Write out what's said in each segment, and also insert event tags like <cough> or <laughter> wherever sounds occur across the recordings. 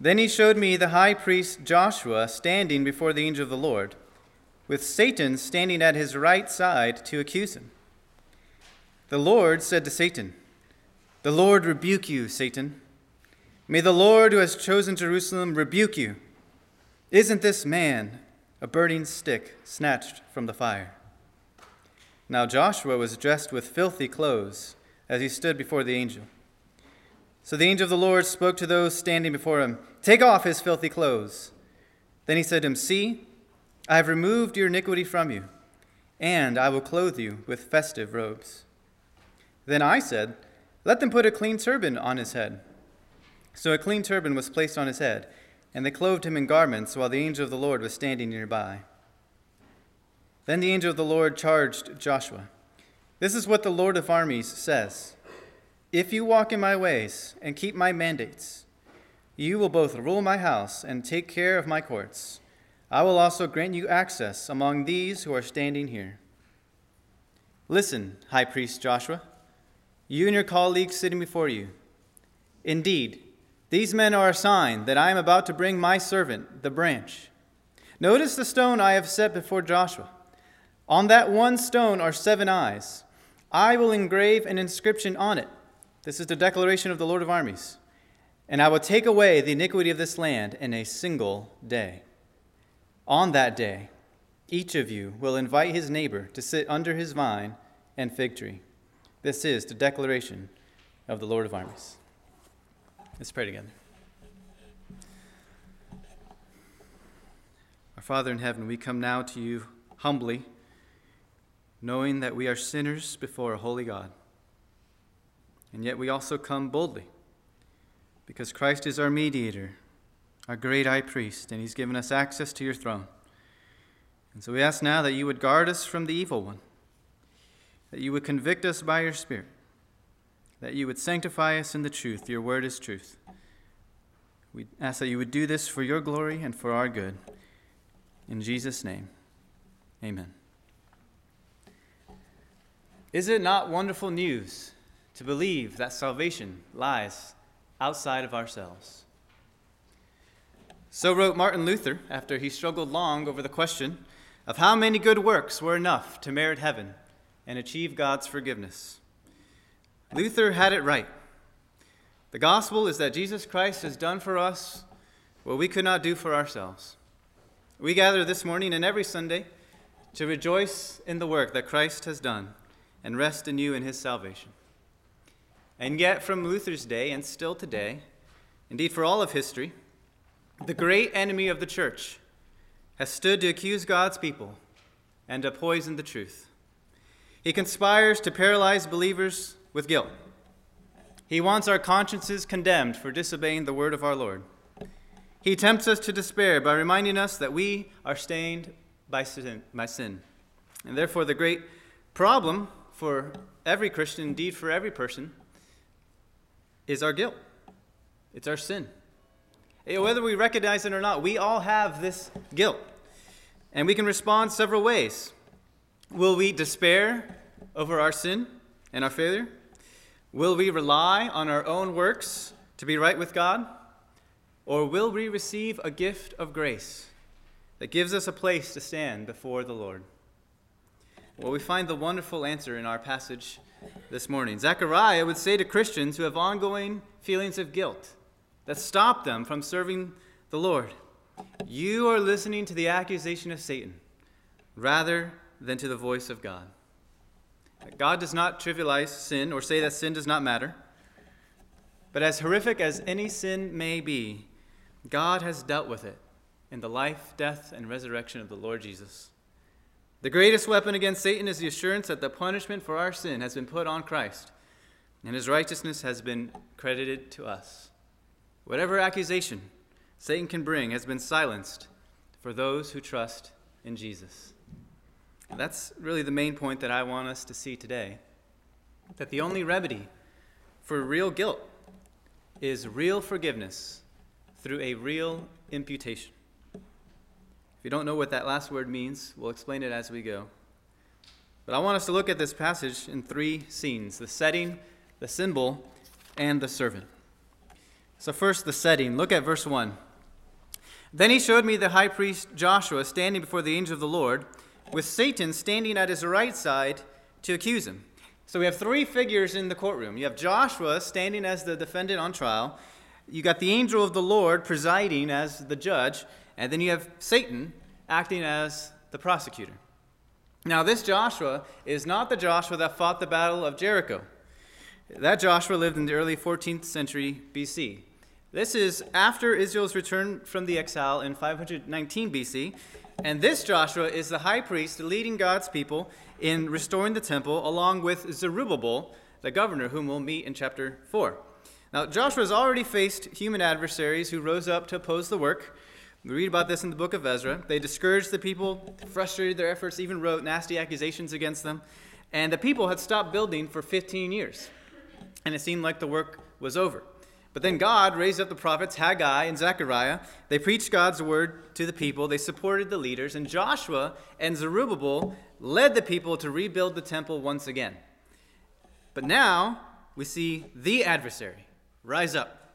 Then he showed me the high priest Joshua standing before the angel of the Lord, with Satan standing at his right side to accuse him. The Lord said to Satan, The Lord rebuke you, Satan. May the Lord who has chosen Jerusalem rebuke you. Isn't this man a burning stick snatched from the fire? Now Joshua was dressed with filthy clothes as he stood before the angel. So the angel of the Lord spoke to those standing before him Take off his filthy clothes. Then he said to him, See, I have removed your iniquity from you, and I will clothe you with festive robes. Then I said, Let them put a clean turban on his head. So a clean turban was placed on his head, and they clothed him in garments while the angel of the Lord was standing nearby. Then the angel of the Lord charged Joshua This is what the Lord of armies says. If you walk in my ways and keep my mandates, you will both rule my house and take care of my courts. I will also grant you access among these who are standing here. Listen, High Priest Joshua, you and your colleagues sitting before you. Indeed, these men are a sign that I am about to bring my servant, the branch. Notice the stone I have set before Joshua. On that one stone are seven eyes. I will engrave an inscription on it this is the declaration of the Lord of armies. And I will take away the iniquity of this land in a single day. On that day, each of you will invite his neighbor to sit under his vine and fig tree. This is the declaration of the Lord of armies. Let's pray together. Our Father in heaven, we come now to you humbly, knowing that we are sinners before a holy God. And yet we also come boldly because Christ is our mediator, our great high priest, and he's given us access to your throne. And so we ask now that you would guard us from the evil one, that you would convict us by your Spirit, that you would sanctify us in the truth. Your word is truth. We ask that you would do this for your glory and for our good. In Jesus' name, amen. Is it not wonderful news? To believe that salvation lies outside of ourselves. So wrote Martin Luther after he struggled long over the question of how many good works were enough to merit heaven and achieve God's forgiveness. Luther had it right. The gospel is that Jesus Christ has done for us what we could not do for ourselves. We gather this morning and every Sunday to rejoice in the work that Christ has done and rest you in his salvation. And yet, from Luther's day and still today, indeed for all of history, the great enemy of the church has stood to accuse God's people and to poison the truth. He conspires to paralyze believers with guilt. He wants our consciences condemned for disobeying the word of our Lord. He tempts us to despair by reminding us that we are stained by sin, by sin. And therefore, the great problem for every Christian, indeed for every person, is our guilt, it's our sin. Eh, whether we recognize it or not, we all have this guilt. And we can respond several ways. Will we despair over our sin and our failure? Will we rely on our own works to be right with God? Or will we receive a gift of grace that gives us a place to stand before the Lord? Well, we find the wonderful answer in our passage this morning. Zechariah would say to Christians who have ongoing feelings of guilt that stop them from serving the Lord, You are listening to the accusation of Satan rather than to the voice of God. God does not trivialize sin or say that sin does not matter. But as horrific as any sin may be, God has dealt with it in the life, death, and resurrection of the Lord Jesus. The greatest weapon against Satan is the assurance that the punishment for our sin has been put on Christ, and his righteousness has been credited to us. Whatever accusation Satan can bring has been silenced for those who trust in Jesus. That's really the main point that I want us to see today. That the only remedy for real guilt is real forgiveness through a real imputation. If you don't know what that last word means, we'll explain it as we go. But I want us to look at this passage in three scenes the setting, the symbol, and the servant. So, first, the setting. Look at verse 1. Then he showed me the high priest Joshua standing before the angel of the Lord, with Satan standing at his right side to accuse him. So, we have three figures in the courtroom. You have Joshua standing as the defendant on trial, you got the angel of the Lord presiding as the judge, and then you have Satan acting as the prosecutor. Now, this Joshua is not the Joshua that fought the Battle of Jericho. That Joshua lived in the early 14th century BC. This is after Israel's return from the exile in 519 BC, and this Joshua is the high priest leading God's people in restoring the temple, along with Zerubbabel, the governor, whom we'll meet in chapter 4. Now, Joshua has already faced human adversaries who rose up to oppose the work. We read about this in the book of Ezra. They discouraged the people, frustrated their efforts, even wrote nasty accusations against them. And the people had stopped building for 15 years. And it seemed like the work was over. But then God raised up the prophets Haggai and Zechariah. They preached God's word to the people, they supported the leaders, and Joshua and Zerubbabel led the people to rebuild the temple once again. But now we see the adversary rise up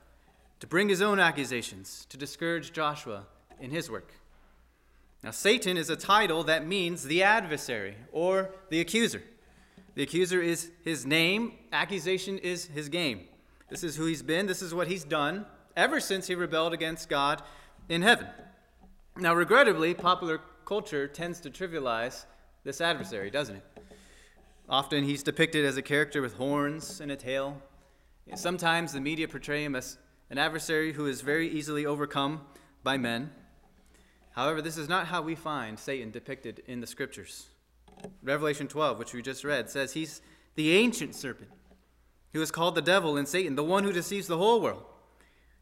to bring his own accusations, to discourage Joshua in his work. Now, Satan is a title that means the adversary or the accuser. The accuser is his name, accusation is his game. This is who he's been, this is what he's done ever since he rebelled against God in heaven. Now, regrettably, popular culture tends to trivialize this adversary, doesn't it? Often he's depicted as a character with horns and a tail, Sometimes the media portray him as an adversary who is very easily overcome by men. However, this is not how we find Satan depicted in the scriptures. Revelation 12, which we just read, says he's the ancient serpent who is called the devil and Satan, the one who deceives the whole world.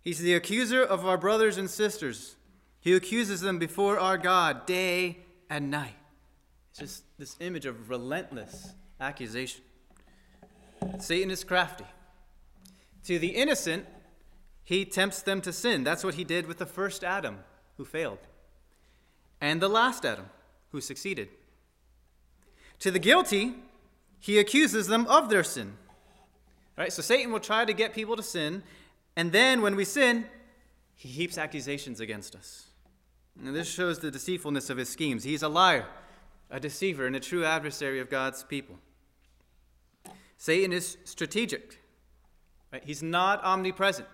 He's the accuser of our brothers and sisters. He accuses them before our God day and night. It's just this image of relentless accusation. Satan is crafty. To the innocent, he tempts them to sin. That's what he did with the first Adam, who failed, and the last Adam, who succeeded. To the guilty, he accuses them of their sin. Right? So Satan will try to get people to sin, and then when we sin, he heaps accusations against us. And this shows the deceitfulness of his schemes. He's a liar, a deceiver, and a true adversary of God's people. Satan is strategic. Right? He's not omnipresent.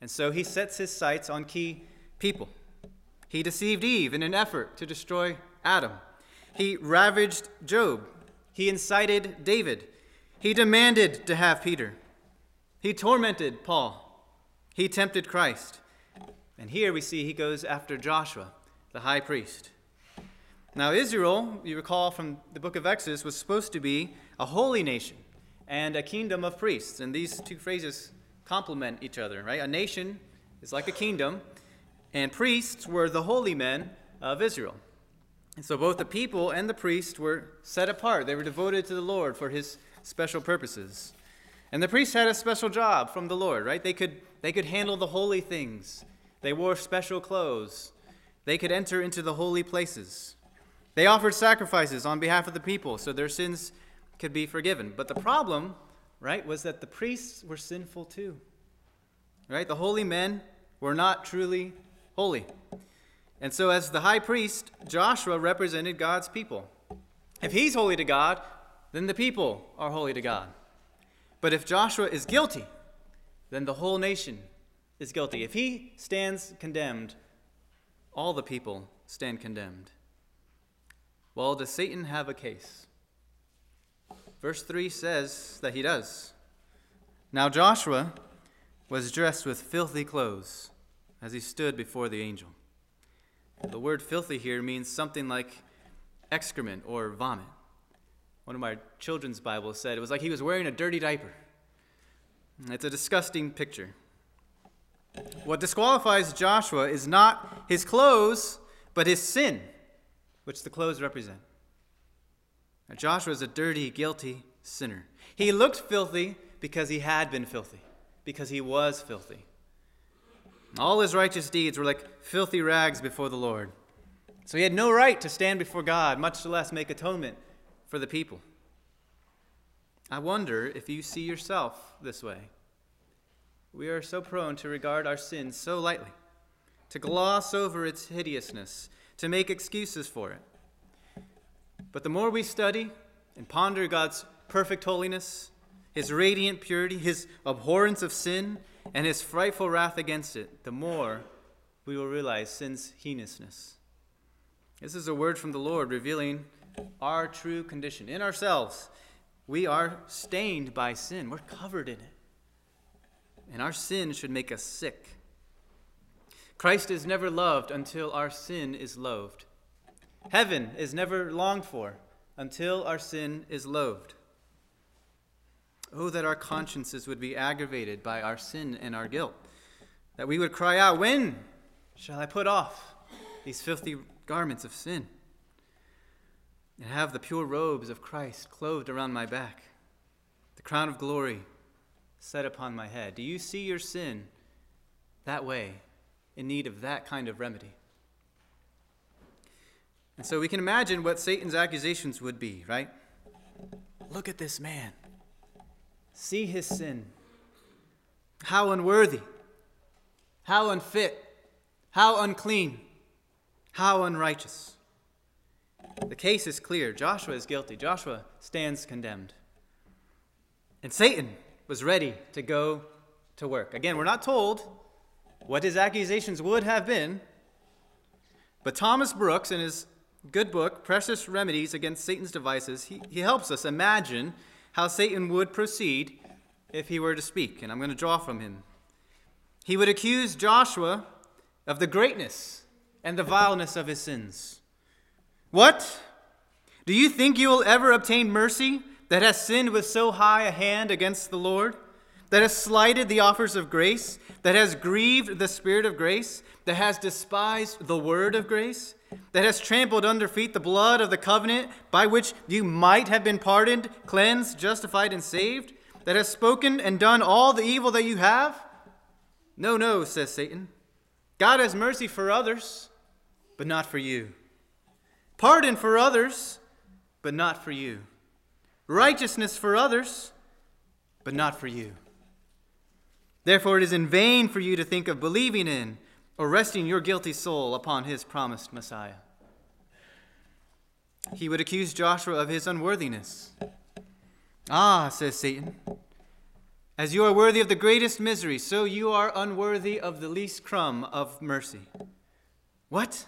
And so he sets his sights on key people. He deceived Eve in an effort to destroy Adam. He ravaged Job. He incited David. He demanded to have Peter. He tormented Paul. He tempted Christ. And here we see he goes after Joshua, the high priest. Now, Israel, you recall from the book of Exodus, was supposed to be a holy nation and a kingdom of priests. And these two phrases complement each other, right? A nation is like a kingdom, and priests were the holy men of Israel. And so both the people and the priests were set apart. They were devoted to the Lord for his special purposes. And the priests had a special job from the Lord, right? They could, they could handle the holy things. They wore special clothes. They could enter into the holy places. They offered sacrifices on behalf of the people so their sins could be forgiven. But the problem, right, was that the priests were sinful too. Right? The holy men were not truly holy. And so, as the high priest, Joshua represented God's people. If he's holy to God, then the people are holy to God. But if Joshua is guilty, then the whole nation is guilty. If he stands condemned, all the people stand condemned. Well, does Satan have a case? Verse 3 says that he does. Now Joshua was dressed with filthy clothes as he stood before the angel. The word filthy here means something like excrement or vomit. One of my children's Bibles said it was like he was wearing a dirty diaper. It's a disgusting picture. What disqualifies Joshua is not his clothes, but his sin, which the clothes represent. Now, Joshua is a dirty, guilty sinner. He looked filthy because he had been filthy, because he was filthy. All his righteous deeds were like filthy rags before the Lord. So he had no right to stand before God, much less make atonement for the people. I wonder if you see yourself this way. we are so prone to regard our sins so lightly, to gloss over its hideousness, to make excuses for it. But the more we study and ponder God's perfect holiness, his radiant purity, his abhorrence of sin, and his frightful wrath against it, the more we will realize sin's heinousness. This is a word from the Lord revealing our true condition. In ourselves, we are stained by sin, we're covered in it. And our sin should make us sick. Christ is never loved until our sin is loathed. Heaven is never longed for until our sin is loathed. Oh, that our consciences would be aggravated by our sin and our guilt, that we would cry out, When shall I put off these filthy garments of sin and have the pure robes of Christ clothed around my back, the crown of glory set upon my head? Do you see your sin that way, in need of that kind of remedy? And so we can imagine what Satan's accusations would be, right? Look at this man. See his sin. How unworthy. How unfit. How unclean. How unrighteous. The case is clear. Joshua is guilty. Joshua stands condemned. And Satan was ready to go to work. Again, we're not told what his accusations would have been, but Thomas Brooks, in his good book, Precious Remedies Against Satan's Devices, he, he helps us imagine how Satan would proceed if he were to speak. And I'm going to draw from him. He would accuse Joshua of the greatness and the vileness of his sins. What? Do you think you will ever obtain mercy that has sinned with so high a hand against the Lord? That has slighted the offers of grace? That has grieved the Spirit of grace? That has despised the word of grace? That has trampled under feet the blood of the covenant by which you might have been pardoned, cleansed, justified, and saved, that has spoken and done all the evil that you have? No, no, says Satan. God has mercy for others, but not for you. Pardon for others, but not for you. Righteousness for others, but not for you. Therefore, it is in vain for you to think of believing in or resting your guilty soul upon his promised Messiah. He would accuse Joshua of his unworthiness. Ah, says Satan, as you are worthy of the greatest misery, so you are unworthy of the least crumb of mercy. What?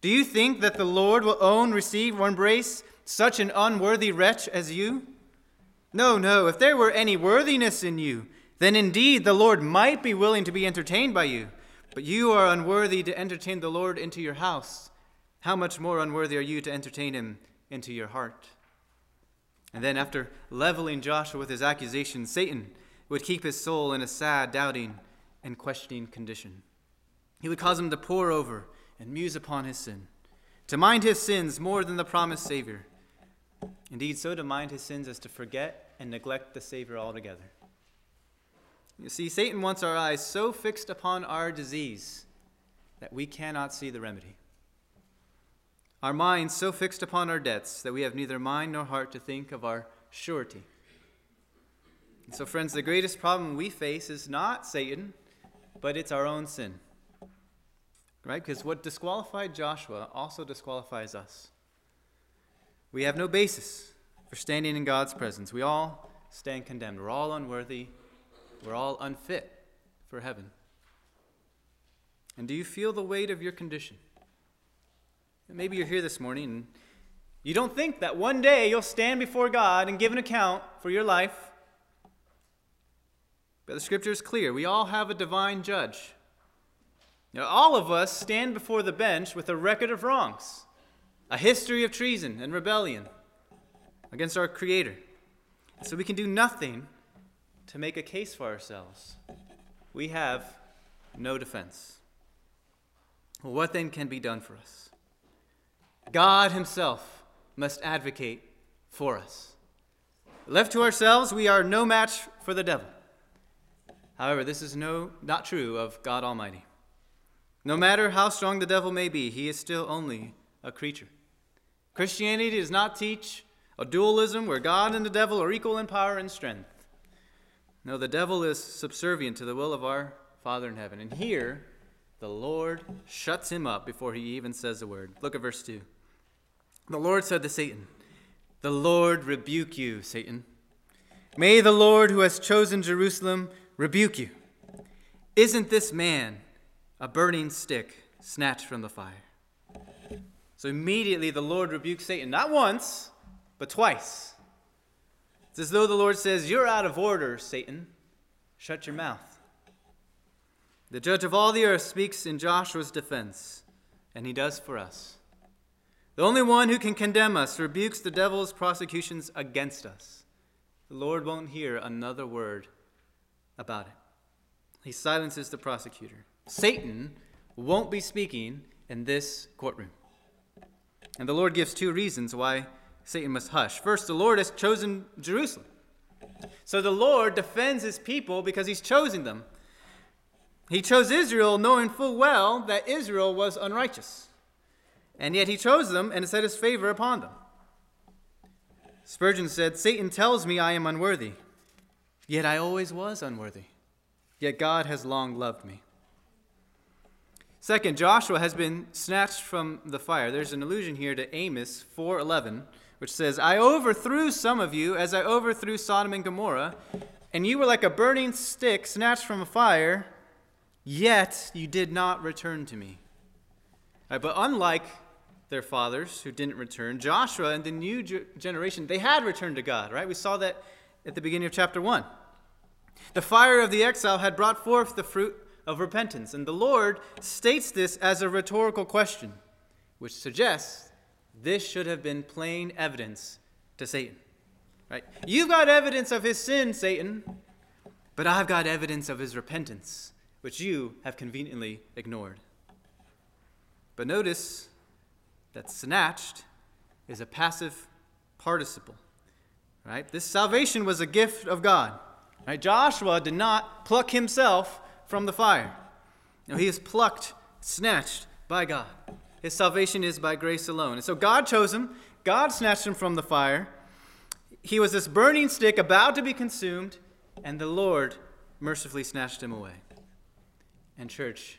Do you think that the Lord will own, receive, or embrace such an unworthy wretch as you? No, no. If there were any worthiness in you, then indeed the Lord might be willing to be entertained by you. But you are unworthy to entertain the Lord into your house. How much more unworthy are you to entertain him into your heart? And then, after leveling Joshua with his accusation, Satan would keep his soul in a sad, doubting, and questioning condition. He would cause him to pore over and muse upon his sin, to mind his sins more than the promised Savior. Indeed, so to mind his sins as to forget and neglect the Savior altogether. You see, Satan wants our eyes so fixed upon our disease that we cannot see the remedy. Our minds so fixed upon our debts that we have neither mind nor heart to think of our surety. And so, friends, the greatest problem we face is not Satan, but it's our own sin. Right? Because what disqualified Joshua also disqualifies us. We have no basis for standing in God's presence. We all stand condemned. We're all unworthy we're all unfit for heaven. And do you feel the weight of your condition? Maybe you're here this morning and you don't think that one day you'll stand before God and give an account for your life. But the scripture is clear. We all have a divine judge. Now, all of us stand before the bench with a record of wrongs, a history of treason and rebellion against our Creator. So we can do nothing to make a case for ourselves. We have no defense. What then can be done for us? God Himself must advocate for us. Left to ourselves, we are no match for the devil. However, this is no, not true of God Almighty. No matter how strong the devil may be, he is still only a creature. Christianity does not teach a dualism where God and the devil are equal in power and strength. No, the devil is subservient to the will of our Father in heaven. And here, the Lord shuts him up before he even says a word. Look at verse 2. The Lord said to Satan, The Lord rebuke you, Satan. May the Lord who has chosen Jerusalem rebuke you. Isn't this man a burning stick snatched from the fire? So immediately the Lord rebukes Satan, not once, but twice. As though the Lord says, You're out of order, Satan. Shut your mouth. The judge of all the earth speaks in Joshua's defense, and he does for us. The only one who can condemn us rebukes the devil's prosecutions against us. The Lord won't hear another word about it. He silences the prosecutor. Satan won't be speaking in this courtroom. And the Lord gives two reasons why Satan must hush. First, the Lord has chosen Jerusalem. So the Lord defends his people because he's chosen them. He chose Israel knowing full well that Israel was unrighteous. And yet he chose them and set his favor upon them. Spurgeon said, Satan tells me I am unworthy, yet I always was unworthy. Yet God has long loved me. Second, Joshua has been snatched from the fire. There's an allusion here to Amos 4:11, which says, "I overthrew some of you as I overthrew Sodom and Gomorrah, and you were like a burning stick snatched from a fire, yet you did not return to me." Right, but unlike their fathers who didn't return, Joshua and the new generation, they had returned to God, right? We saw that at the beginning of chapter 1. The fire of the exile had brought forth the fruit of repentance. And the Lord states this as a rhetorical question, which suggests this should have been plain evidence to Satan. Right? You've got evidence of his sin, Satan, but I've got evidence of his repentance, which you have conveniently ignored. But notice that snatched is a passive participle. Right? This salvation was a gift of God. Right? Joshua did not pluck himself from the fire. Now, he is plucked, snatched by God. His salvation is by grace alone. And so God chose him, God snatched him from the fire. He was this burning stick about to be consumed, and the Lord mercifully snatched him away. And, church,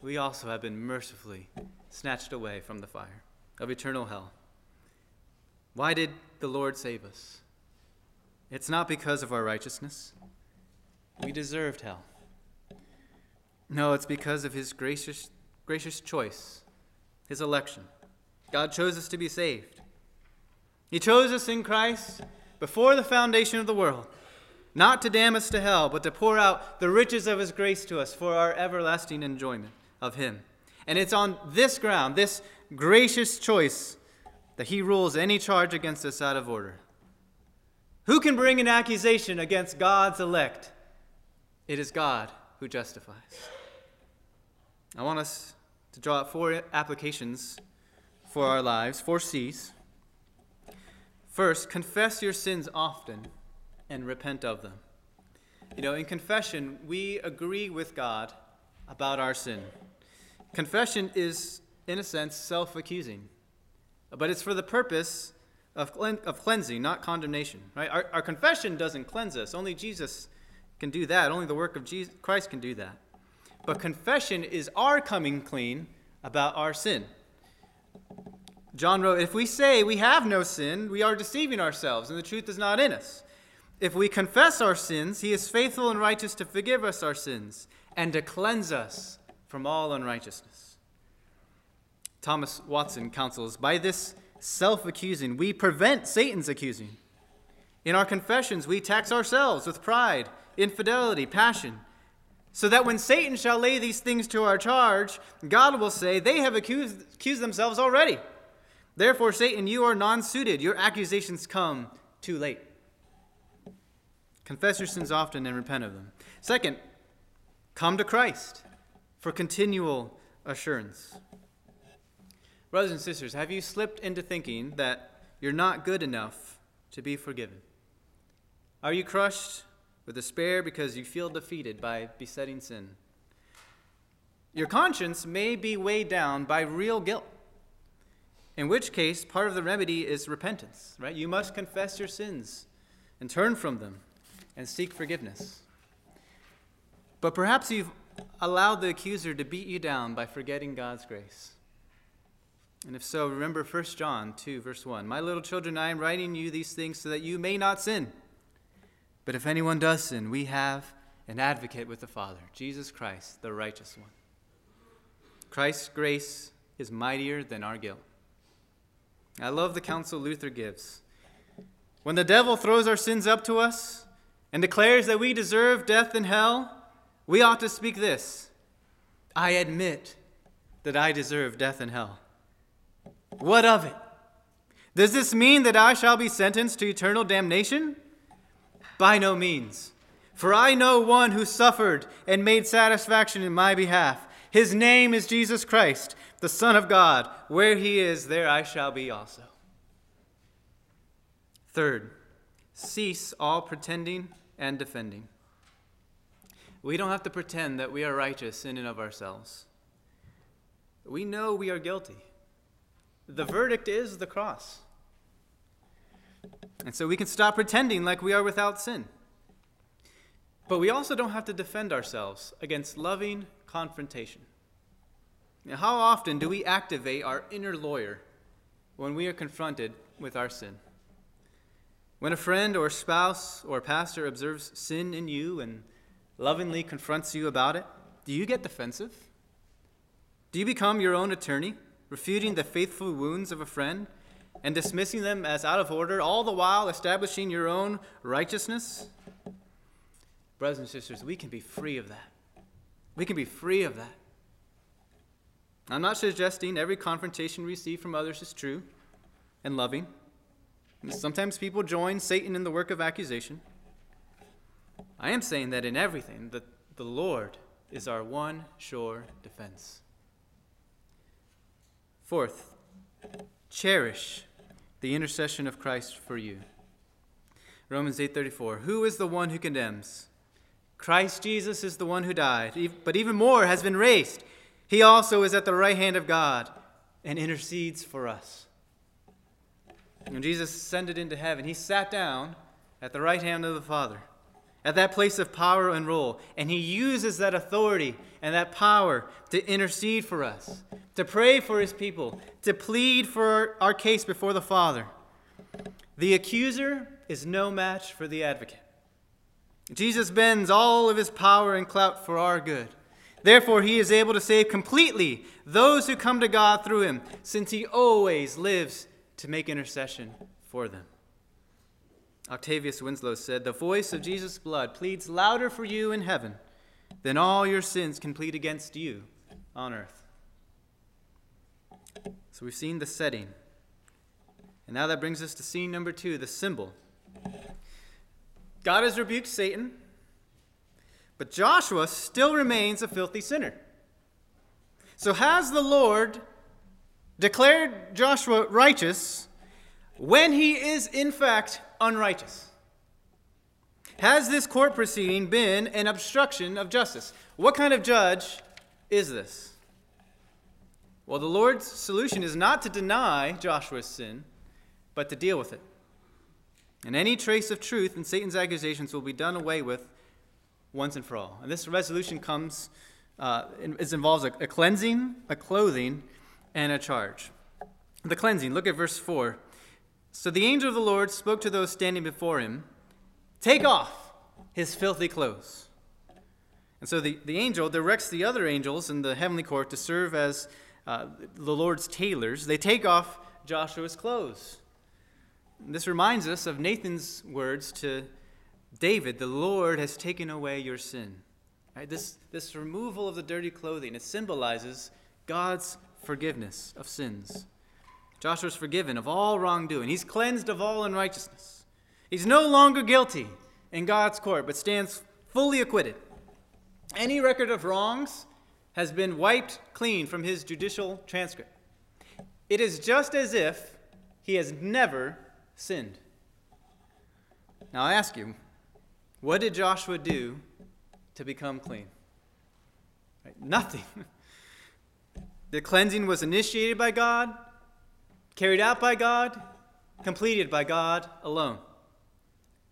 we also have been mercifully snatched away from the fire of eternal hell. Why did the Lord save us? It's not because of our righteousness. We deserved hell. No, it's because of his gracious, gracious choice, his election. God chose us to be saved. He chose us in Christ before the foundation of the world, not to damn us to hell, but to pour out the riches of his grace to us for our everlasting enjoyment of him. And it's on this ground, this gracious choice, that he rules any charge against us out of order. Who can bring an accusation against God's elect? It is God who justifies. I want us to draw out four applications for our lives, four C's. First, confess your sins often and repent of them. You know, in confession, we agree with God about our sin. Confession is, in a sense, self accusing, but it's for the purpose of, of cleansing, not condemnation. Right? Our, our confession doesn't cleanse us. Only Jesus can do that. Only the work of Jesus, Christ can do that. But confession is our coming clean about our sin. John wrote, If we say we have no sin, we are deceiving ourselves, and the truth is not in us. If we confess our sins, he is faithful and righteous to forgive us our sins and to cleanse us from all unrighteousness. Thomas Watson counsels By this self accusing, we prevent Satan's accusing. In our confessions, we tax ourselves with pride, infidelity, passion so that when Satan shall lay these things to our charge, God will say, They have accused, accused themselves already. Therefore, Satan, you are non suited. Your accusations come too late. Confess your sins often and repent of them. Second, come to Christ for continual assurance. Brothers and sisters, have you slipped into thinking that you're not good enough to be forgiven? Are you crushed with despair because you feel defeated by besetting sin. Your conscience may be weighed down by real guilt, in which case, part of the remedy is repentance, right? You must confess your sins and turn from them and seek forgiveness. But perhaps you've allowed the accuser to beat you down by forgetting God's grace. And if so, remember 1 John 2, verse 1. My little children, I am writing you these things so that you may not sin. But if anyone does sin, we have an advocate with the Father, Jesus Christ, the righteous one. Christ's grace is mightier than our guilt. I love the counsel Luther gives. When the devil throws our sins up to us and declares that we deserve death and hell, we ought to speak this I admit that I deserve death and hell. What of it? Does this mean that I shall be sentenced to eternal damnation? By no means. For I know one who suffered and made satisfaction in my behalf. His name is Jesus Christ, the Son of God. Where he is, there I shall be also. Third, cease all pretending and defending. We don't have to pretend that we are righteous in and of ourselves. We know we are guilty. The verdict is the cross. And so we can stop pretending like we are without sin. But we also don't have to defend ourselves against loving confrontation. Now, how often do we activate our inner lawyer when we are confronted with our sin? When a friend or spouse or pastor observes sin in you and lovingly confronts you about it, do you get defensive? Do you become your own attorney, refuting the faithful wounds of a friend and dismissing them as out of order, all the while establishing your own righteousness? Brothers and sisters, we can be free of that. We can be free of that. I'm not suggesting every confrontation we receive from others is true and loving. Sometimes people join Satan in the work of accusation. I am saying that in everything, that the Lord is our one sure defense. Fourth, cherish the intercession of Christ for you. Romans 8:34 Who is the one who condemns? Christ Jesus is the one who died, but even more has been raised. He also is at the right hand of God and intercedes for us. When Jesus ascended into heaven, he sat down at the right hand of the Father, at that place of power and role, and he uses that authority and that power to intercede for us, to pray for his people, to plead for our case before the Father. The accuser is no match for the advocate. Jesus bends all of his power and clout for our good. Therefore, he is able to save completely those who come to God through him, since he always lives to make intercession for them. Octavius Winslow said, The voice of Jesus' blood pleads louder for you in heaven than all your sins can plead against you on earth. So we've seen the setting. And now that brings us to scene number two the symbol. God has rebuked Satan, but Joshua still remains a filthy sinner. So has the Lord declared Joshua righteous when he is in fact unrighteous? Has this court proceeding been an obstruction of justice? What kind of judge is this? Well, the Lord's solution is not to deny Joshua's sin, but to deal with it. And any trace of truth in Satan's accusations will be done away with once and for all. And this resolution comes, uh, it involves a, a cleansing, a clothing, and a charge. The cleansing, look at verse 4. So the angel of the Lord spoke to those standing before him Take off his filthy clothes. And so the, the angel directs the other angels in the heavenly court to serve as uh, the Lord's tailors. They take off Joshua's clothes. This reminds us of Nathan's words to David The Lord has taken away your sin. Right? This, this removal of the dirty clothing, it symbolizes God's forgiveness of sins. Joshua's forgiven of all wrongdoing, he's cleansed of all unrighteousness. He's no longer guilty in God's court, but stands fully acquitted. Any record of wrongs has been wiped clean from his judicial transcript. It is just as if he has never sinned. Now I ask you, what did Joshua do to become clean? Right? Nothing. <laughs> the cleansing was initiated by God, carried out by God, completed by God alone.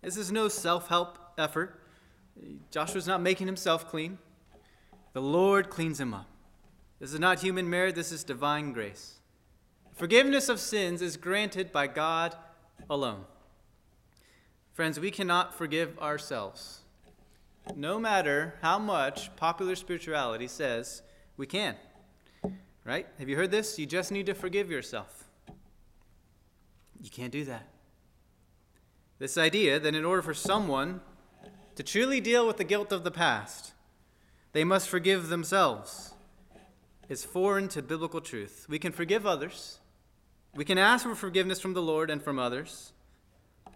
This is no self help effort. Joshua's not making himself clean. The Lord cleans him up. This is not human merit, this is divine grace. Forgiveness of sins is granted by God alone. Friends, we cannot forgive ourselves. No matter how much popular spirituality says we can. Right? Have you heard this? You just need to forgive yourself. You can't do that. This idea that in order for someone to truly deal with the guilt of the past, they must forgive themselves is foreign to biblical truth. We can forgive others, we can ask for forgiveness from the Lord and from others,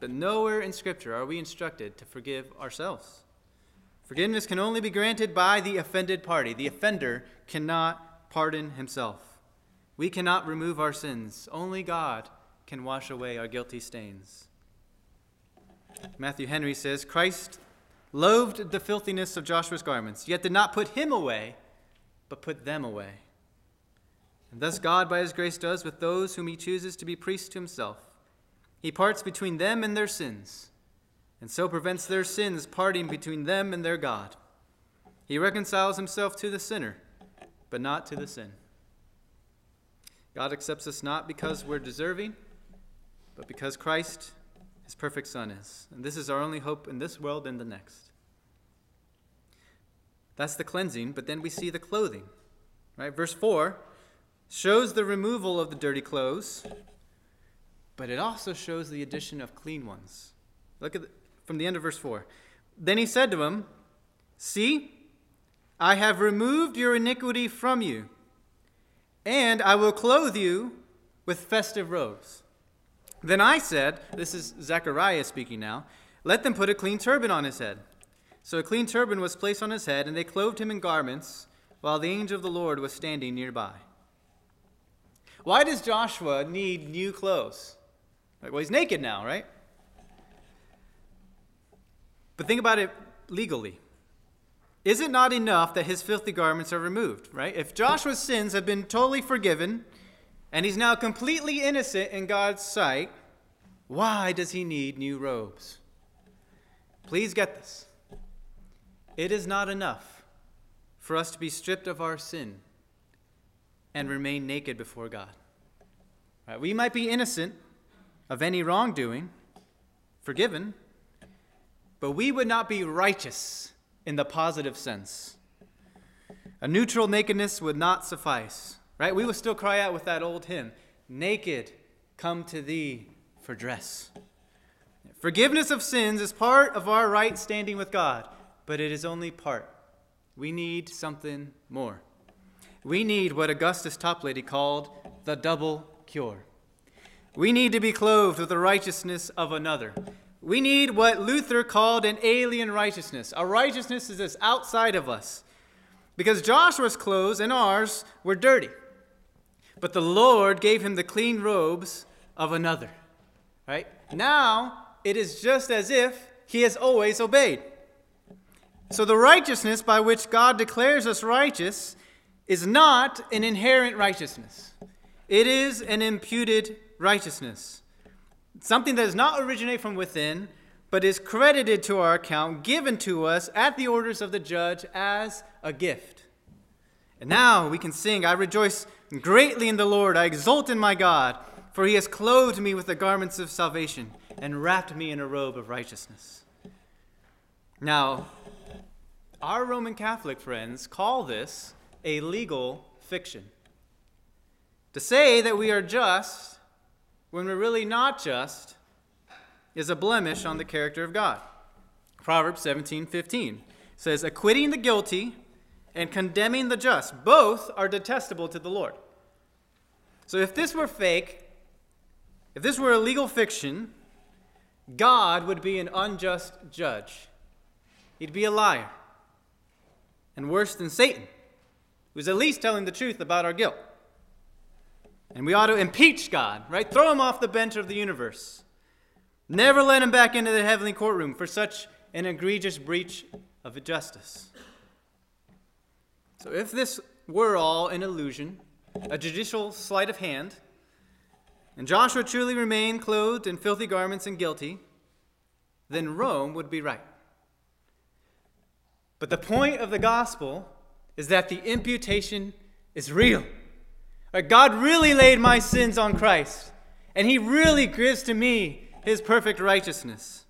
but nowhere in Scripture are we instructed to forgive ourselves. Forgiveness can only be granted by the offended party. The offender cannot pardon himself. We cannot remove our sins. Only God can wash away our guilty stains. Matthew Henry says Christ loathed the filthiness of Joshua's garments, yet did not put him away, but put them away. And thus God, by his grace, does with those whom he chooses to be priests to himself. He parts between them and their sins, and so prevents their sins parting between them and their God. He reconciles himself to the sinner, but not to the sin. God accepts us not because we're deserving, but because Christ, his perfect Son, is. And this is our only hope in this world and the next. That's the cleansing, but then we see the clothing. Right? Verse 4 shows the removal of the dirty clothes, but it also shows the addition of clean ones. Look at the, from the end of verse 4. Then he said to him, See, I have removed your iniquity from you, and I will clothe you with festive robes. Then I said, This is Zechariah speaking now, let them put a clean turban on his head. So a clean turban was placed on his head, and they clothed him in garments, while the angel of the Lord was standing nearby. Why does Joshua need new clothes? Well, he's naked now, right? But think about it legally. Is it not enough that his filthy garments are removed, right? If Joshua's sins have been totally forgiven and he's now completely innocent in God's sight, why does he need new robes? Please get this. It is not enough for us to be stripped of our sin and remain naked before God. Right? We might be innocent of any wrongdoing, forgiven, but we would not be righteous in the positive sense. A neutral nakedness would not suffice, right? We will still cry out with that old hymn Naked, come to thee for dress. Forgiveness of sins is part of our right standing with God but it is only part. We need something more. We need what Augustus Toplady called the double cure. We need to be clothed with the righteousness of another. We need what Luther called an alien righteousness, a righteousness is outside of us. Because Joshua's clothes and ours were dirty. But the Lord gave him the clean robes of another. Right? Now, it is just as if he has always obeyed. So the righteousness by which God declares us righteous is not an inherent righteousness, it is an imputed righteousness. Something that does not originate from within, but is credited to our account, given to us at the orders of the judge as a gift. And now we can sing, I rejoice greatly in the Lord, I exult in my God, for he has clothed me with the garments of salvation and wrapped me in a robe of righteousness. Now, our Roman Catholic friends call this a legal fiction. To say that we are just when we're really not just is a blemish on the character of God. Proverbs 17:15 says, "Acquitting the guilty and condemning the just, both are detestable to the Lord." So if this were fake, if this were a legal fiction, God would be an unjust judge. He'd be a liar and worse than Satan, who's at least telling the truth about our guilt. And we ought to impeach God, right? Throw him off the bench of the universe. Never let him back into the heavenly courtroom for such an egregious breach of justice. So, if this were all an illusion, a judicial sleight of hand, and Joshua truly remained clothed in filthy garments and guilty, then Rome would be right. But the point of the gospel is that the imputation is real. God really laid my sins on Christ, and He really gives to me His perfect righteousness.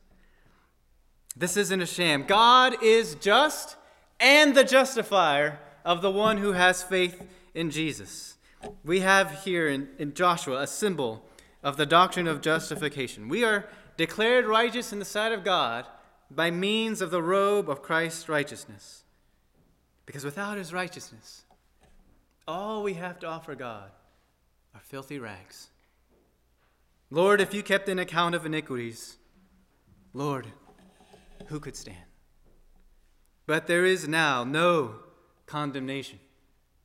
This isn't a sham. God is just and the justifier of the one who has faith in Jesus. We have here in, in Joshua a symbol of the doctrine of justification. We are declared righteous in the sight of God by means of the robe of Christ's righteousness. Because without his righteousness, all we have to offer God are filthy rags. Lord, if you kept an account of iniquities, Lord, who could stand? But there is now no condemnation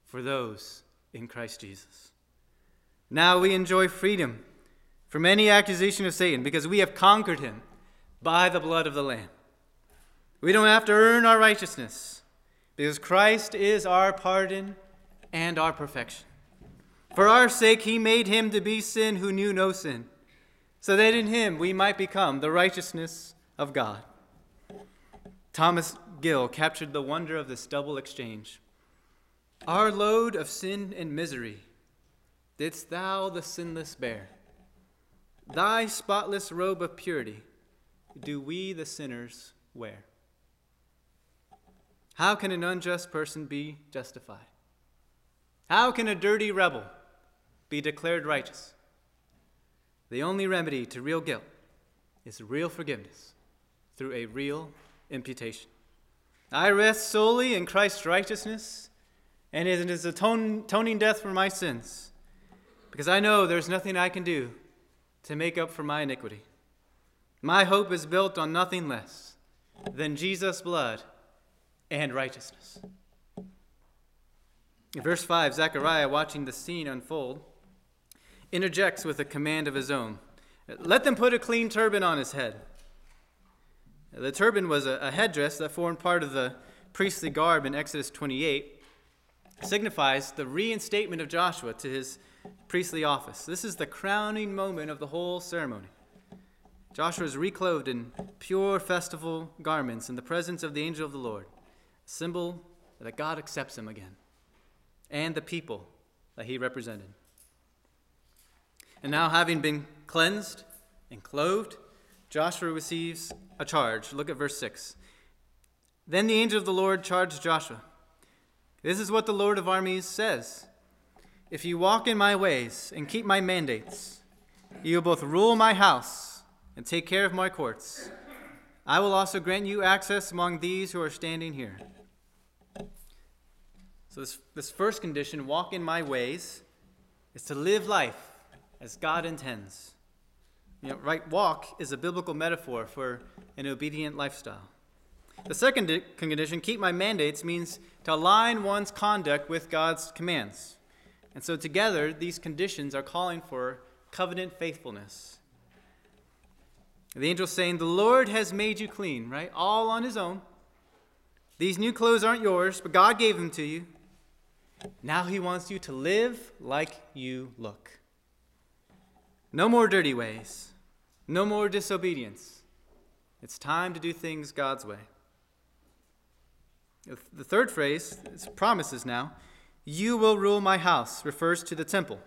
for those in Christ Jesus. Now we enjoy freedom from any accusation of Satan because we have conquered him by the blood of the Lamb. We don't have to earn our righteousness because Christ is our pardon and our perfection. For our sake, he made him to be sin who knew no sin, so that in him we might become the righteousness of God. Thomas Gill captured the wonder of this double exchange. Our load of sin and misery didst thou, the sinless, bear. Thy spotless robe of purity do we, the sinners, wear. How can an unjust person be justified? How can a dirty rebel be declared righteous? The only remedy to real guilt is real forgiveness through a real imputation. I rest solely in Christ's righteousness and in his atoning death for my sins, because I know there's nothing I can do to make up for my iniquity. My hope is built on nothing less than Jesus' blood and righteousness. In verse 5, Zechariah, watching the scene unfold, interjects with a command of his own Let them put a clean turban on his head. The turban was a, a headdress that formed part of the priestly garb in Exodus 28, signifies the reinstatement of Joshua to his priestly office. This is the crowning moment of the whole ceremony. Joshua is reclothed in pure festival garments in the presence of the angel of the Lord, a symbol that God accepts him again, and the people that he represented. And now, having been cleansed and clothed, Joshua receives a charge. Look at verse 6. Then the angel of the Lord charged Joshua This is what the Lord of armies says If you walk in my ways and keep my mandates, you will both rule my house and take care of my courts. I will also grant you access among these who are standing here. So, this, this first condition, walk in my ways, is to live life as God intends. You know, right walk is a biblical metaphor for an obedient lifestyle. The second condition, keep my mandates, means to align one's conduct with God's commands. And so together, these conditions are calling for covenant faithfulness. The angel saying, The Lord has made you clean, right? All on his own. These new clothes aren't yours, but God gave them to you. Now he wants you to live like you look. No more dirty ways. No more disobedience. It's time to do things God's way. The third phrase is promises now. You will rule my house refers to the temple.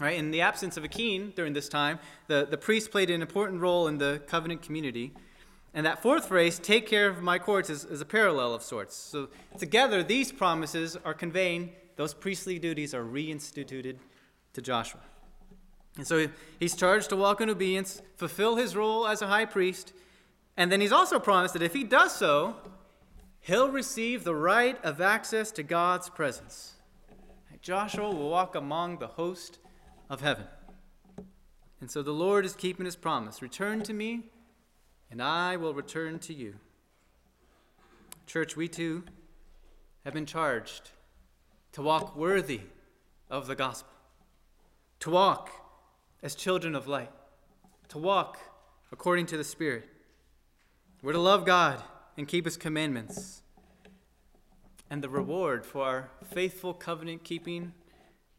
Right? In the absence of a king during this time, the, the priest played an important role in the covenant community. And that fourth phrase, take care of my courts, is, is a parallel of sorts. So together, these promises are conveying those priestly duties are reinstituted to Joshua. And so he's charged to walk in obedience, fulfill his role as a high priest, and then he's also promised that if he does so, he'll receive the right of access to God's presence. Joshua will walk among the host of heaven. And so the Lord is keeping his promise Return to me, and I will return to you. Church, we too have been charged to walk worthy of the gospel, to walk as children of light, to walk according to the Spirit. We're to love God and keep His commandments. And the reward for our faithful covenant keeping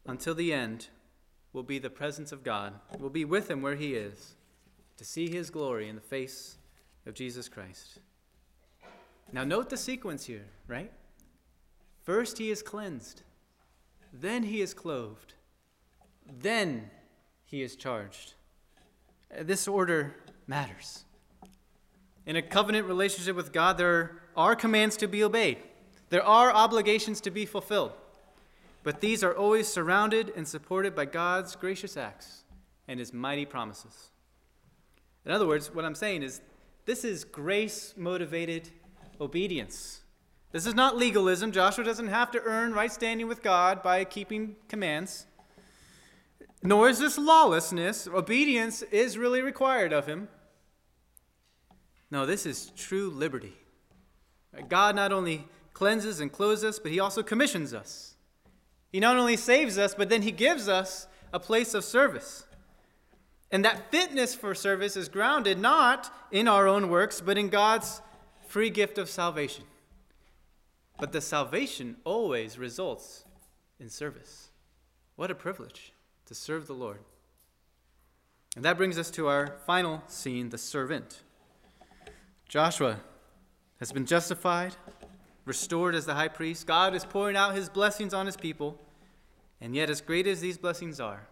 until the end will be the presence of God. We'll be with Him where He is to see His glory in the face of Jesus Christ. Now, note the sequence here, right? First, he is cleansed, then, he is clothed, then, he is charged. Uh, this order matters. In a covenant relationship with God, there are commands to be obeyed, there are obligations to be fulfilled. But these are always surrounded and supported by God's gracious acts and his mighty promises. In other words, what I'm saying is this is grace motivated obedience. This is not legalism. Joshua doesn't have to earn right standing with God by keeping commands. Nor is this lawlessness. Obedience is really required of him. No, this is true liberty. God not only cleanses and clothes us, but he also commissions us. He not only saves us, but then He gives us a place of service. And that fitness for service is grounded not in our own works, but in God's free gift of salvation. But the salvation always results in service. What a privilege to serve the Lord. And that brings us to our final scene the servant. Joshua has been justified, restored as the high priest. God is pouring out his blessings on his people. And yet, as great as these blessings are,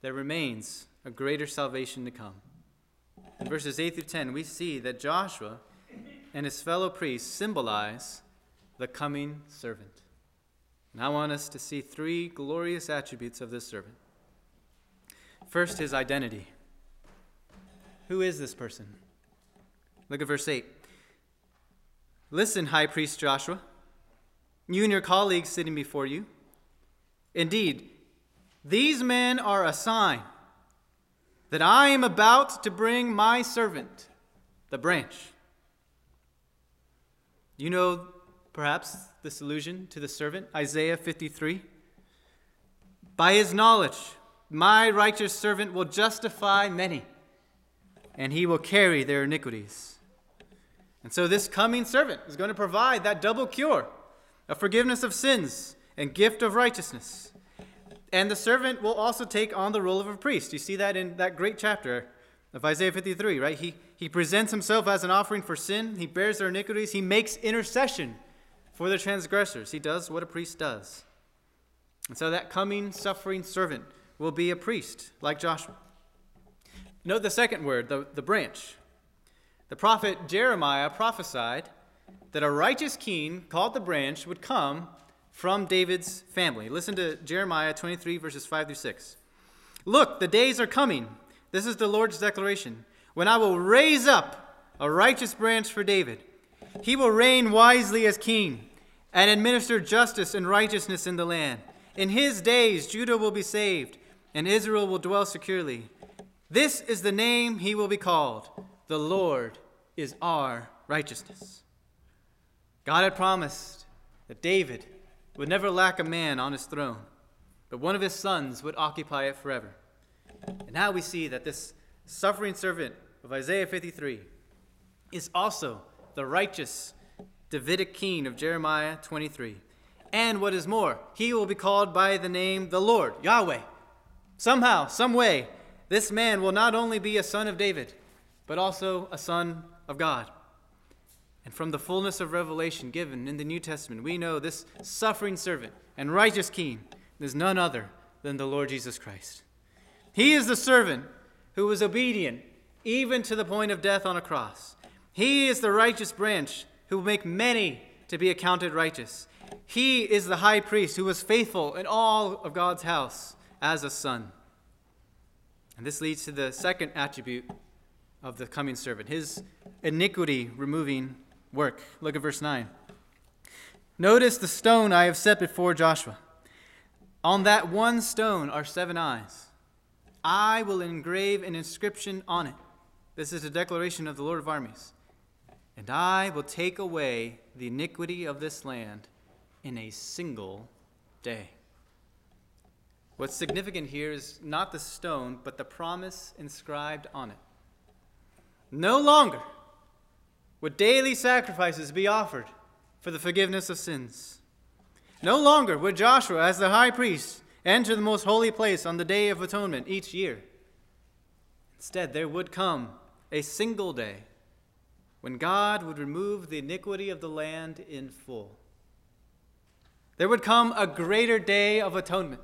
there remains a greater salvation to come. In verses 8 through 10, we see that Joshua and his fellow priests symbolize the coming servant. And I want us to see three glorious attributes of this servant. First, his identity. Who is this person? Look at verse 8. Listen, high priest Joshua, you and your colleagues sitting before you. Indeed, these men are a sign that I am about to bring my servant, the branch. You know, perhaps, this allusion to the servant, Isaiah 53. By his knowledge, my righteous servant will justify many, and he will carry their iniquities. And so, this coming servant is going to provide that double cure of forgiveness of sins and gift of righteousness. And the servant will also take on the role of a priest. You see that in that great chapter of Isaiah 53, right? He, he presents himself as an offering for sin, he bears their iniquities, he makes intercession for the transgressors. He does what a priest does. And so that coming, suffering servant will be a priest like Joshua. Note the second word, the, the branch. The prophet Jeremiah prophesied that a righteous king called the branch would come from David's family. Listen to Jeremiah 23, verses 5 through 6. Look, the days are coming. This is the Lord's declaration. When I will raise up a righteous branch for David, he will reign wisely as king and administer justice and righteousness in the land. In his days, Judah will be saved and Israel will dwell securely. This is the name he will be called The Lord is our righteousness. God had promised that David would never lack a man on his throne, but one of his sons would occupy it forever. And now we see that this suffering servant of Isaiah 53 is also the righteous Davidic king of Jeremiah 23. And what is more, he will be called by the name the Lord, Yahweh. Somehow, some way, this man will not only be a son of David, but also a son of God. And from the fullness of revelation given in the New Testament, we know this suffering servant and righteous king is none other than the Lord Jesus Christ. He is the servant who was obedient even to the point of death on a cross. He is the righteous branch who will make many to be accounted righteous. He is the high priest who was faithful in all of God's house as a son. And this leads to the second attribute of the coming servant his iniquity removing work. Look at verse 9. Notice the stone I have set before Joshua. On that one stone are seven eyes. I will engrave an inscription on it. This is a declaration of the Lord of armies. And I will take away the iniquity of this land in a single day. What's significant here is not the stone, but the promise inscribed on it. No longer would daily sacrifices be offered for the forgiveness of sins. No longer would Joshua, as the high priest, enter the most holy place on the Day of Atonement each year. Instead, there would come a single day when God would remove the iniquity of the land in full. There would come a greater day of atonement,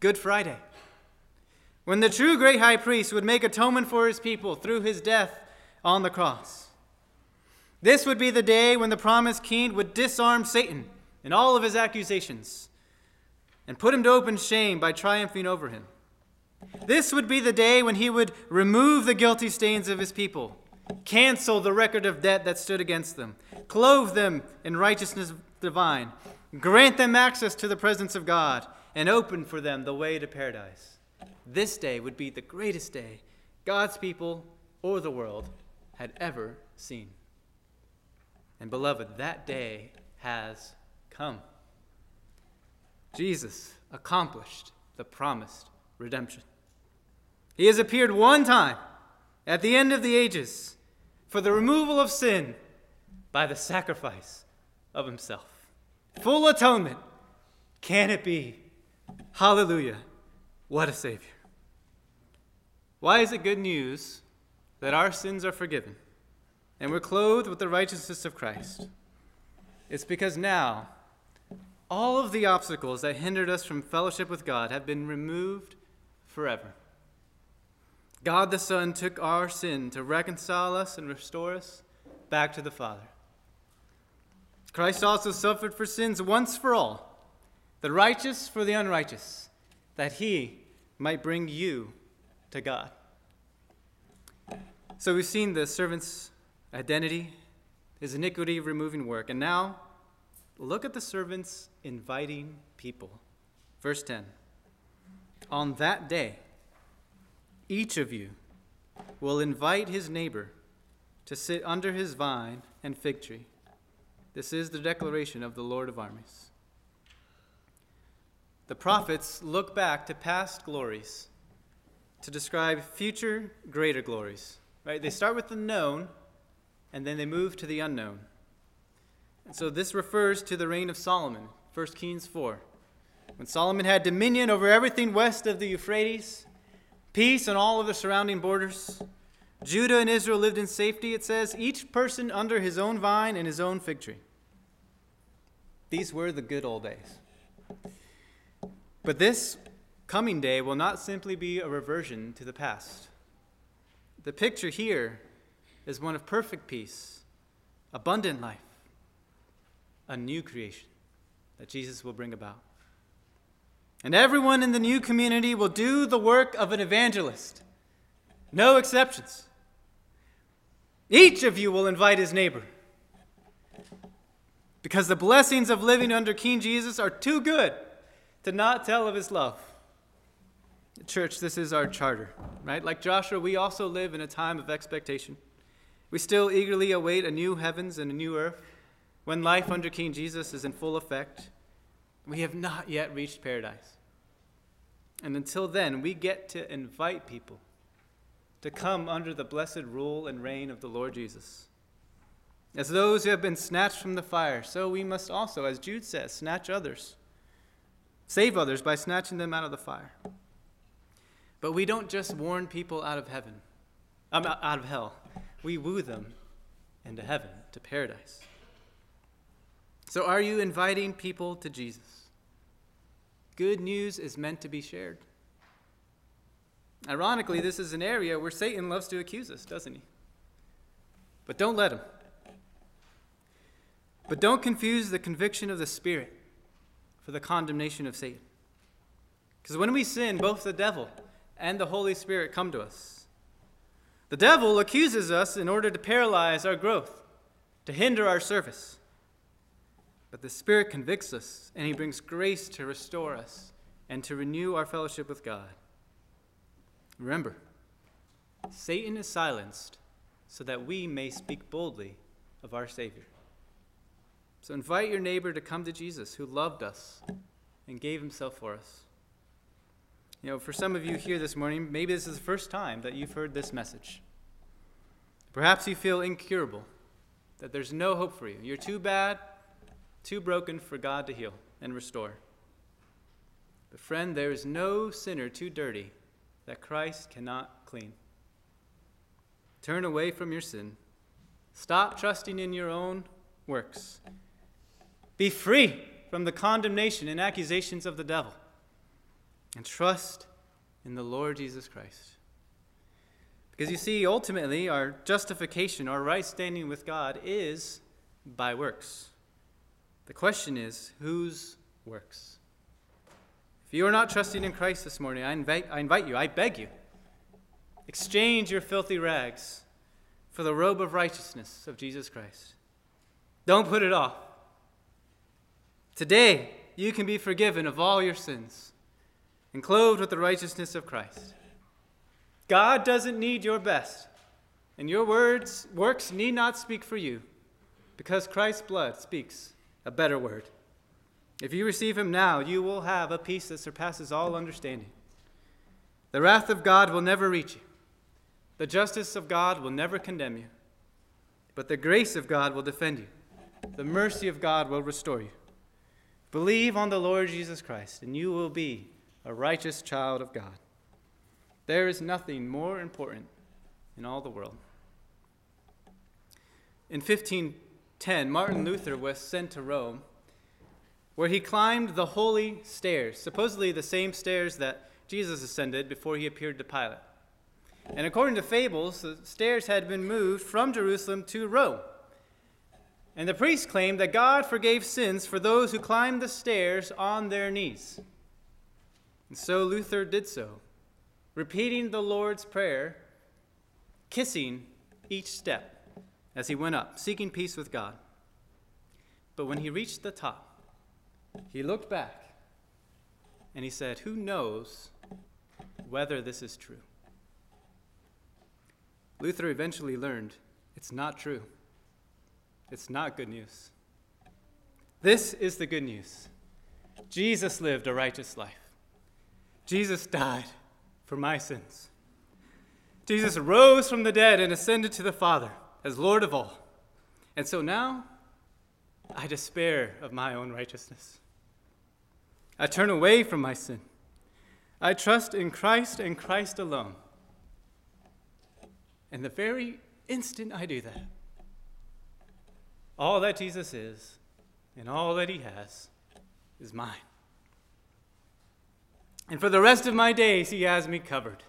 Good Friday, when the true great high priest would make atonement for his people through his death on the cross. This would be the day when the promised king would disarm Satan and all of his accusations and put him to open shame by triumphing over him. This would be the day when he would remove the guilty stains of his people, cancel the record of debt that stood against them, clothe them in righteousness divine, grant them access to the presence of God, and open for them the way to paradise. This day would be the greatest day God's people or the world had ever seen. And beloved, that day has come. Jesus accomplished the promised redemption. He has appeared one time at the end of the ages for the removal of sin by the sacrifice of himself. Full atonement. Can it be? Hallelujah. What a Savior. Why is it good news that our sins are forgiven and we're clothed with the righteousness of Christ? It's because now all of the obstacles that hindered us from fellowship with God have been removed forever. God the Son took our sin to reconcile us and restore us back to the Father. Christ also suffered for sins once for all, the righteous for the unrighteous, that he might bring you to God. So we've seen the servant's identity, his iniquity removing work, and now look at the servant's inviting people. Verse 10 On that day, each of you will invite his neighbor to sit under his vine and fig tree. This is the declaration of the Lord of armies. The prophets look back to past glories to describe future greater glories. Right? They start with the known and then they move to the unknown. And so this refers to the reign of Solomon, 1 Kings 4. When Solomon had dominion over everything west of the Euphrates, peace on all of the surrounding borders, Judah and Israel lived in safety, it says, each person under his own vine and his own fig tree. These were the good old days. But this coming day will not simply be a reversion to the past. The picture here is one of perfect peace, abundant life, a new creation that Jesus will bring about. And everyone in the new community will do the work of an evangelist. No exceptions. Each of you will invite his neighbor. Because the blessings of living under King Jesus are too good to not tell of his love. Church, this is our charter, right? Like Joshua, we also live in a time of expectation. We still eagerly await a new heavens and a new earth when life under King Jesus is in full effect. We have not yet reached paradise. And until then, we get to invite people to come under the blessed rule and reign of the Lord Jesus. As those who have been snatched from the fire, so we must also, as Jude says, snatch others. Save others by snatching them out of the fire. But we don't just warn people out of heaven, um, out of hell. We woo them into heaven, to paradise. So, are you inviting people to Jesus? Good news is meant to be shared. Ironically, this is an area where Satan loves to accuse us, doesn't he? But don't let him. But don't confuse the conviction of the Spirit for the condemnation of Satan. Because when we sin, both the devil and the Holy Spirit come to us. The devil accuses us in order to paralyze our growth, to hinder our service. But the Spirit convicts us, and He brings grace to restore us and to renew our fellowship with God. Remember, Satan is silenced so that we may speak boldly of our Savior. So invite your neighbor to come to Jesus, who loved us and gave himself for us. You know, for some of you here this morning, maybe this is the first time that you've heard this message. Perhaps you feel incurable, that there's no hope for you. You're too bad, too broken for God to heal and restore. But, friend, there is no sinner too dirty that Christ cannot clean. Turn away from your sin Stop trusting in your own works. Be free from the condemnation and accusations of the devil. And trust in the Lord Jesus Christ. Because you see, ultimately, our justification, our right standing with God, is by works. The question is, whose works? If you are not trusting in Christ this morning, I invite, I invite you, I beg you, exchange your filthy rags for the robe of righteousness of Jesus Christ. Don't put it off. Today, you can be forgiven of all your sins and clothed with the righteousness of Christ. God doesn't need your best, and your words, works need not speak for you, because Christ's blood speaks a better word. If you receive him now, you will have a peace that surpasses all understanding. The wrath of God will never reach you. The justice of God will never condemn you. But the grace of God will defend you. The mercy of God will restore you. Believe on the Lord Jesus Christ, and you will be a righteous child of God. There is nothing more important in all the world. In 1510, Martin Luther was sent to Rome, where he climbed the holy stairs, supposedly the same stairs that Jesus ascended before he appeared to Pilate. And according to fables, the stairs had been moved from Jerusalem to Rome. And the priests claimed that God forgave sins for those who climbed the stairs on their knees. And so Luther did so repeating the Lord's Prayer, kissing each step as he went up, seeking peace with God. But when he reached the top, he looked back and he said, Who knows whether this is true? Luther eventually learned it's not true. It's not good news. This is the good news Jesus lived a righteous life, Jesus died for my sins. Jesus rose from the dead and ascended to the Father as Lord of all. And so now I despair of my own righteousness. I turn away from my sin. I trust in Christ and Christ alone. And the very instant I do that, all that Jesus is and all that he has is mine. And for the rest of my days, he has me covered.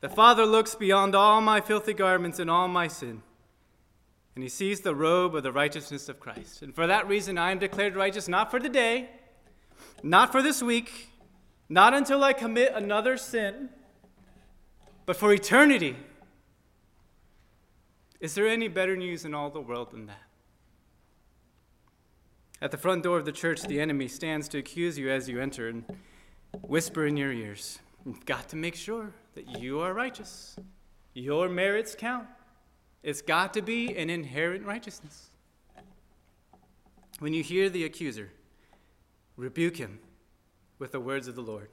The Father looks beyond all my filthy garments and all my sin, and he sees the robe of the righteousness of Christ. And for that reason, I am declared righteous not for the day, not for this week, not until I commit another sin, but for eternity. Is there any better news in all the world than that? At the front door of the church, the enemy stands to accuse you as you enter. And whisper in your ears. You've got to make sure that you are righteous. Your merits count. It's got to be an inherent righteousness. When you hear the accuser, rebuke him with the words of the Lord.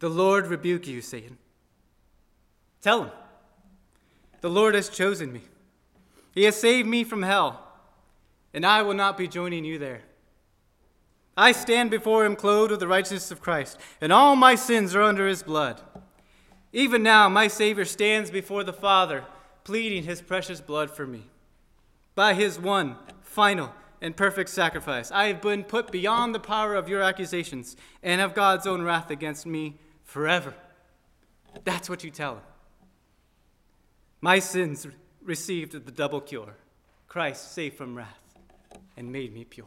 The Lord rebuke you, Satan. Tell him, The Lord has chosen me. He has saved me from hell, and I will not be joining you there. I stand before him clothed with the righteousness of Christ, and all my sins are under his blood. Even now, my Savior stands before the Father, pleading his precious blood for me. By his one, final, and perfect sacrifice, I have been put beyond the power of your accusations and of God's own wrath against me forever. That's what you tell him. My sins received the double cure. Christ saved from wrath and made me pure.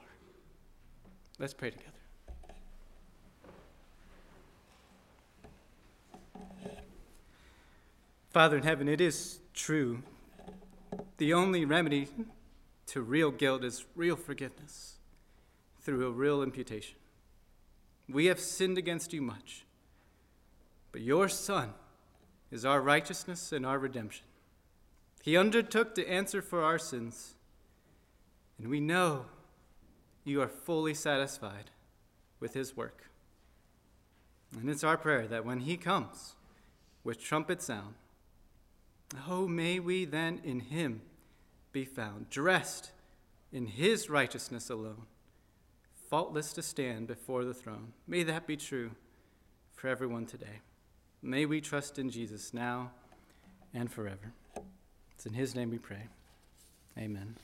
Let's pray together. Father in heaven, it is true. The only remedy to real guilt is real forgiveness through a real imputation. We have sinned against you much, but your Son is our righteousness and our redemption. He undertook to answer for our sins, and we know you are fully satisfied with his work. And it's our prayer that when he comes with trumpet sound, oh, may we then in him be found, dressed in his righteousness alone, faultless to stand before the throne. May that be true for everyone today. May we trust in Jesus now and forever. It's in his name we pray. Amen.